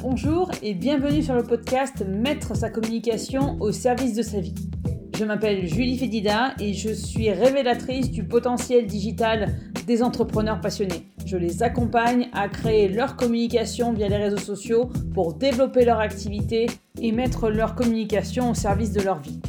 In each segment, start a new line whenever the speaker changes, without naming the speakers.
Bonjour et bienvenue sur le podcast Mettre sa communication au service de sa vie. Je m'appelle Julie Fédida et je suis révélatrice du potentiel digital des entrepreneurs passionnés. Je les accompagne à créer leur communication via les réseaux sociaux pour développer leur activité et mettre leur communication au service de leur vie.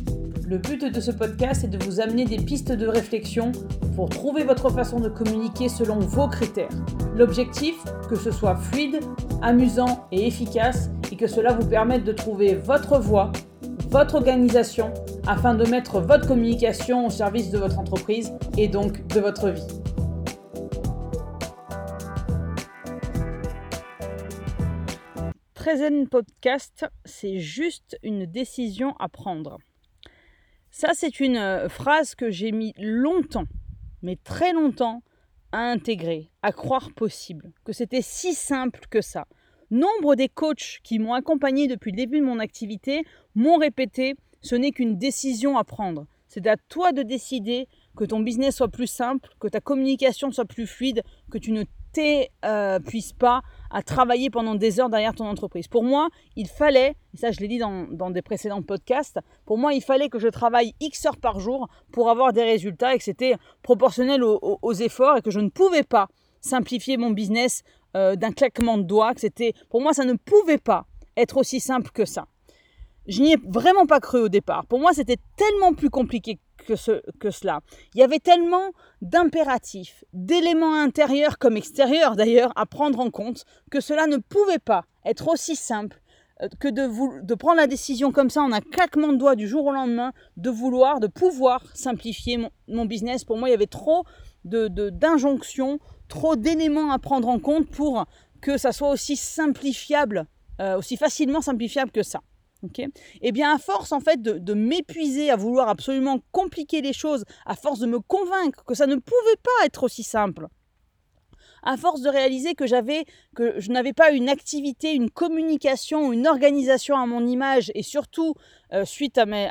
Le but de ce podcast est de vous amener des pistes de réflexion pour trouver votre façon de communiquer selon vos critères. L'objectif, que ce soit fluide, amusant et efficace et que cela vous permette de trouver votre voie, votre organisation afin de mettre votre communication au service de votre entreprise et donc de votre vie. Zen podcast, c'est juste une décision à prendre. Ça, c'est une euh, phrase que j'ai mis longtemps, mais très longtemps, à intégrer, à croire possible, que c'était si simple que ça. Nombre des coachs qui m'ont accompagné depuis le début de mon activité m'ont répété ce n'est qu'une décision à prendre. C'est à toi de décider que ton business soit plus simple, que ta communication soit plus fluide, que tu ne t'épuises pas à travailler pendant des heures derrière ton entreprise. Pour moi, il fallait, et ça je l'ai dit dans, des précédents podcasts, pour moi il fallait que je travaille X heures par jour pour avoir des résultats et que c'était proportionnel aux, efforts et que je ne pouvais pas simplifier mon business euh, d'un claquement de doigts, que c'était, pour moi ça ne pouvait pas être aussi simple que ça. Je n'y ai vraiment pas cru au départ. Pour moi, c'était tellement plus compliqué que, ce, que cela. Il y avait tellement d'impératifs, d'éléments intérieurs comme extérieurs d'ailleurs à prendre en compte que cela ne pouvait pas être aussi simple euh, que de, de prendre la décision comme ça en un claquement de doigts du jour au lendemain, de vouloir, de pouvoir simplifier mon, business. Pour moi, il y avait trop d'injonctions, de, trop d'éléments à prendre en compte pour que ça soit aussi simplifiable, euh, aussi facilement simplifiable que ça. Ok Eh bien, à force en fait de, m'épuiser à vouloir absolument compliquer les choses, à force de me convaincre que ça ne pouvait pas être aussi simple, à force de réaliser que j'avais que je n'avais pas une activité, une communication, une organisation à mon image, et surtout euh, suite, à mes,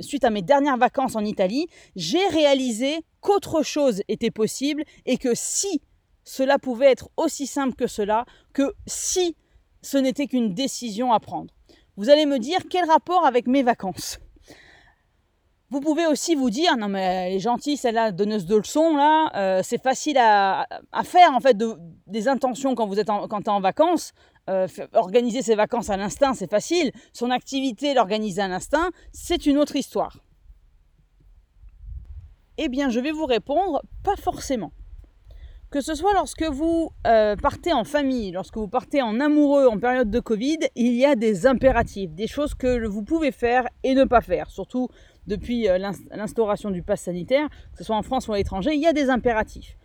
suite à mes dernières vacances en Italie, j'ai réalisé qu'autre chose était possible et que si cela pouvait être aussi simple que cela, que si ce n'était qu'une décision à prendre. Vous allez me dire quel rapport avec mes vacances vous pouvez aussi vous dire, non mais elle est gentille celle-là, donneuse de leçons, là, euh, c'est facile à, faire en fait de, des intentions quand vous êtes en, quand en vacances. Euh, organiser ses vacances à l'instinct, c'est facile. Son activité, l'organiser à l'instinct, c'est une autre histoire. Eh bien, je vais vous répondre, pas forcément. Que ce soit lorsque vous euh, partez en famille, lorsque vous partez en amoureux en période de Covid, il y a des impératifs, des choses que vous pouvez faire et ne pas faire. Surtout depuis euh, l'instauration du pass sanitaire, que ce soit en France ou à l'étranger, il y a des impératifs.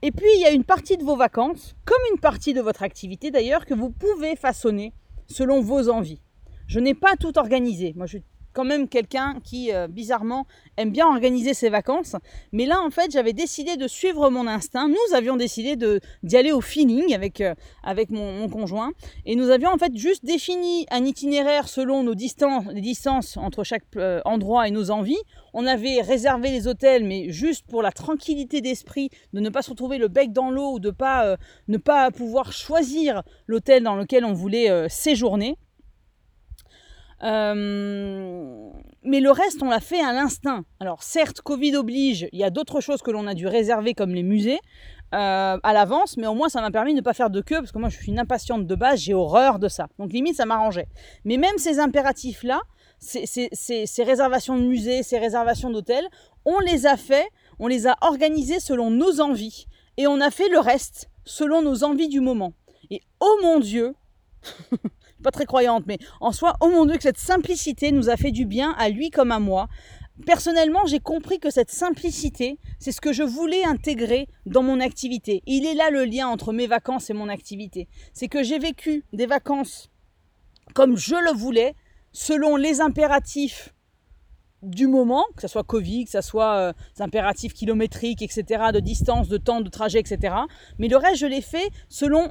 Et puis il y a une partie de vos vacances, comme une partie de votre activité d'ailleurs, que vous pouvez façonner selon vos envies. Je n'ai pas tout organisé. Moi, je quand même quelqu'un qui, euh, bizarrement, aime bien organiser ses vacances. Mais là, en fait, j'avais décidé de suivre mon instinct. Nous avions décidé d'y aller au feeling avec, euh, avec mon, conjoint. Et nous avions en fait juste défini un itinéraire selon nos distances, les distances entre chaque euh, endroit et nos envies. On avait réservé les hôtels, mais juste pour la tranquillité d'esprit, de ne pas se retrouver le bec dans l'eau ou de pas, ne pas pouvoir choisir l'hôtel dans lequel on voulait séjourner. Euh, mais le reste, on l'a fait à l'instinct. Alors certes, Covid oblige, il y a d'autres choses que l'on a dû réserver comme les musées euh, à l'avance, mais au moins ça m'a permis de ne pas faire de queue, parce que moi je suis une impatiente de base, j'ai horreur de ça. Donc limite, ça m'arrangeait. Mais même ces impératifs-là, ces, ces, réservations de musées, ces réservations d'hôtels, on les a fait, on les a organisés selon nos envies. Et on a fait le reste selon nos envies du moment. Et oh mon Dieu pas très croyante, mais en soi, oh mon Dieu, que cette simplicité nous a fait du bien à lui comme à moi. Personnellement, j'ai compris que cette simplicité, c'est ce que je voulais intégrer dans mon activité. Il est là le lien entre mes vacances et mon activité. C'est que j'ai vécu des vacances comme je le voulais, selon les impératifs du moment, que ce soit Covid, que ce soit euh, impératifs kilométriques, etc., de distance, de temps, de trajet, etc. Mais le reste, je l'ai fait selon,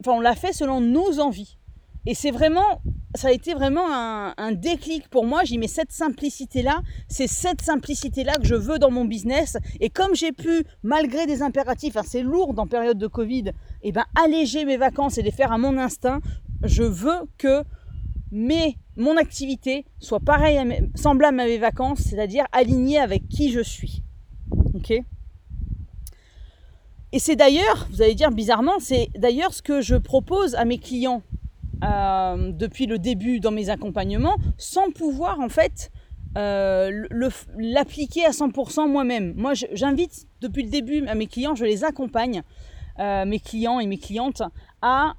enfin, on l'a fait selon nos envies. Et c'est vraiment, ça a été vraiment un, déclic pour moi. J'ai mais cette simplicité-là, c'est cette simplicité-là que je veux dans mon business. Et comme j'ai pu, malgré des impératifs assez lourds en période de Covid, eh ben, alléger mes vacances et les faire à mon instinct, je veux que mes, mon activité soit pareille, semblable à mes vacances, c'est-à-dire alignée avec qui je suis. Ok? Et c'est d'ailleurs, vous allez dire bizarrement, c'est d'ailleurs ce que je propose à mes clients euh, depuis le début dans mes accompagnements, sans pouvoir en fait euh, l'appliquer à 100% moi-même. Moi, j'invite depuis le début à mes clients, je les accompagne, euh, mes clients et mes clientes, à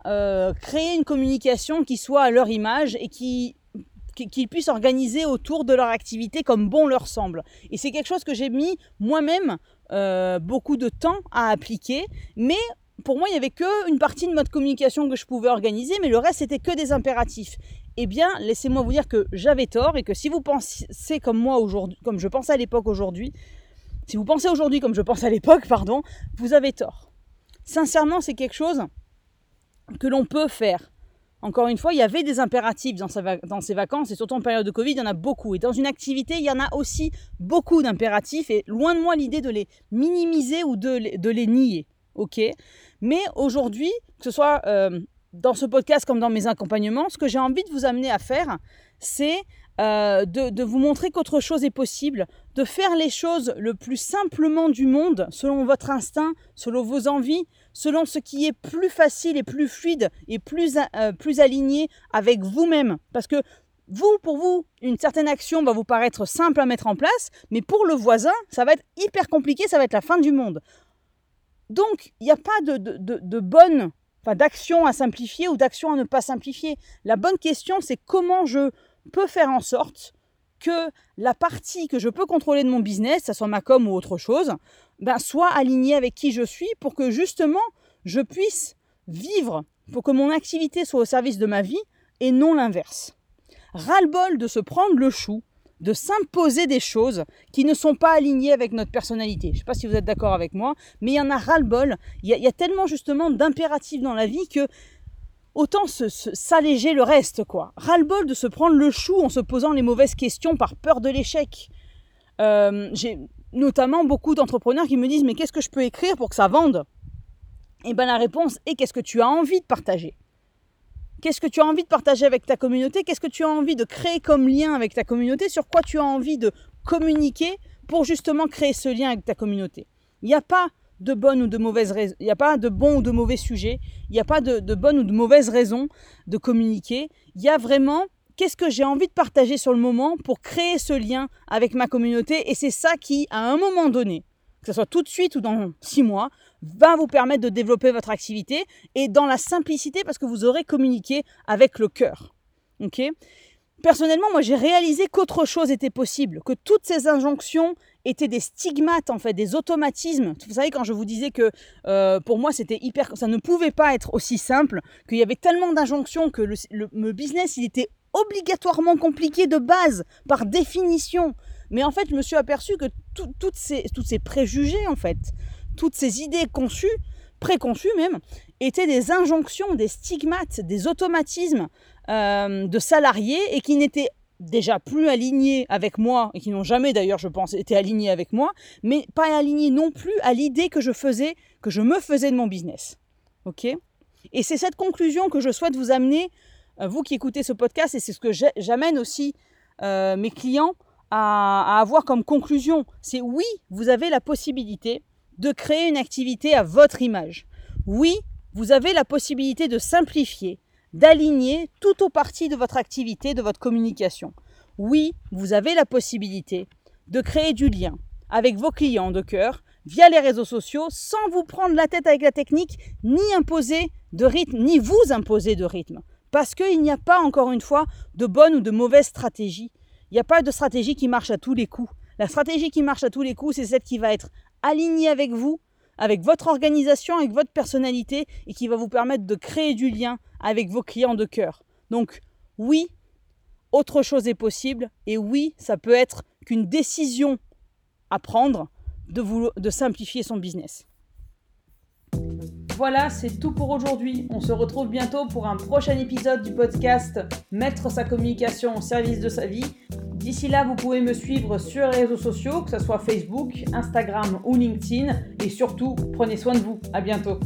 créer une communication qui soit à leur image et qui qu'ils puissent organiser autour de leur activité comme bon leur semble. Et c'est quelque chose que j'ai mis moi-même beaucoup de temps à appliquer, mais pour moi, il n'y avait qu'une partie de mode communication que je pouvais organiser, mais le reste, c'était que des impératifs eh bien, laissez-moi vous dire que j'avais tort et que si vous pensez comme moi aujourd'hui, comme je pensais à l'époque aujourd'hui, si vous pensez aujourd'hui comme je pense à l'époque, pardon, vous avez tort. Sincèrement, c'est quelque chose que l'on peut faire. Encore une fois, il y avait des impératifs dans, ces vacances, et surtout en période de Covid, il y en a beaucoup. Et dans une activité, il y en a aussi beaucoup d'impératifs, et loin de moi l'idée de les minimiser ou de, de les nier. ok? Mais aujourd'hui, que ce soit euh, dans ce podcast comme dans mes accompagnements, ce que j'ai envie de vous amener à faire, c'est euh, de, vous montrer qu'autre chose est possible, de faire les choses le plus simplement du monde, selon votre instinct, selon vos envies, selon ce qui est plus facile et plus fluide et plus, euh, plus aligné avec vous-même. Parce que vous, pour vous, une certaine action va vous paraître simple à mettre en place, mais pour le voisin, ça va être hyper compliqué, ça va être la fin du monde. Donc, il n'y a pas de, bonne enfin d'action à simplifier ou d'action à ne pas simplifier. La bonne question, c'est comment je peux faire en sorte que la partie que je peux contrôler de mon business, ça soit ma com ou autre chose, ben, soit alignée avec qui je suis pour que justement je puisse vivre, pour que mon activité soit au service de ma vie et non l'inverse. Ras-le-bol de se prendre le chou de s'imposer des choses qui ne sont pas alignées avec notre personnalité. Je ne sais pas si vous êtes d'accord avec moi, mais il y en a ras-le-bol. Il, y, a tellement justement d'impératifs dans la vie que autant s'alléger le reste, quoi. Ras-le-bol de se prendre le chou en se posant les mauvaises questions par peur de l'échec. Euh, j'ai notamment beaucoup d'entrepreneurs qui me disent mais qu'est-ce que je peux écrire pour que ça vende? Et eh bien la réponse est qu'est-ce que tu as envie de partager? Qu'est-ce que tu as envie de partager avec ta communauté? Qu'est-ce que tu as envie de créer comme lien avec ta communauté? Sur quoi tu as envie de communiquer pour justement créer ce lien avec ta communauté? Il n'y a pas de bonne ou de mauvaise raison, il n'y a pas de bon ou de mauvais sujet, il n'y a pas de, de bonne ou de mauvaise raison de communiquer. Il y a vraiment qu'est-ce que j'ai envie de partager sur le moment pour créer ce lien avec ma communauté? Et c'est ça qui, à un moment donné, que ce soit tout de suite ou dans six mois, va vous permettre de développer votre activité et dans la simplicité parce que vous aurez communiqué avec le cœur. Ok? Personnellement, moi j'ai réalisé qu'autre chose était possible, que toutes ces injonctions étaient des stigmates en fait, des automatismes. Vous savez quand je vous disais que euh, pour moi c'était hyper, ça ne pouvait pas être aussi simple, qu'il y avait tellement d'injonctions que le, business il était obligatoirement compliqué de base par définition. Mais en fait, je me suis aperçu que toutes ces, toutes ces préjugés, en fait, toutes ces idées conçues, préconçues même, étaient des injonctions, des stigmates, des automatismes euh, de salariés et qui n'étaient déjà plus alignés avec moi, et qui n'ont jamais d'ailleurs, je pense, été alignés avec moi, mais pas alignés non plus à l'idée que je faisais, que je me faisais de mon business. Ok? Et c'est cette conclusion que je souhaite vous amener, euh, vous qui écoutez ce podcast, et c'est ce que j'amène aussi euh, mes clients à, avoir comme conclusion, c'est oui, vous avez la possibilité de créer une activité à votre image. Oui, vous avez la possibilité de simplifier, d'aligner tout aux parties de votre activité, de votre communication. Oui, vous avez la possibilité de créer du lien avec vos clients de cœur via les réseaux sociaux sans vous prendre la tête avec la technique, ni imposer de rythme, ni vous imposer de rythme. Parce qu'il n'y a pas, encore une fois, de bonne ou de mauvaise stratégie il n'y a pas de stratégie qui marche à tous les coups. La stratégie qui marche à tous les coups, c'est celle qui va être alignée avec vous, avec votre organisation, avec votre personnalité et qui va vous permettre de créer du lien avec vos clients de cœur. Donc oui, autre chose est possible et oui, ça peut être qu'une décision à prendre de, vous, de simplifier son business. Voilà, c'est tout pour aujourd'hui. On se retrouve bientôt pour un prochain épisode du podcast Mettre sa communication au service de sa vie. D'ici là, vous pouvez me suivre sur les réseaux sociaux, que ce soit Facebook, Instagram ou LinkedIn. Et surtout, prenez soin de vous. À bientôt.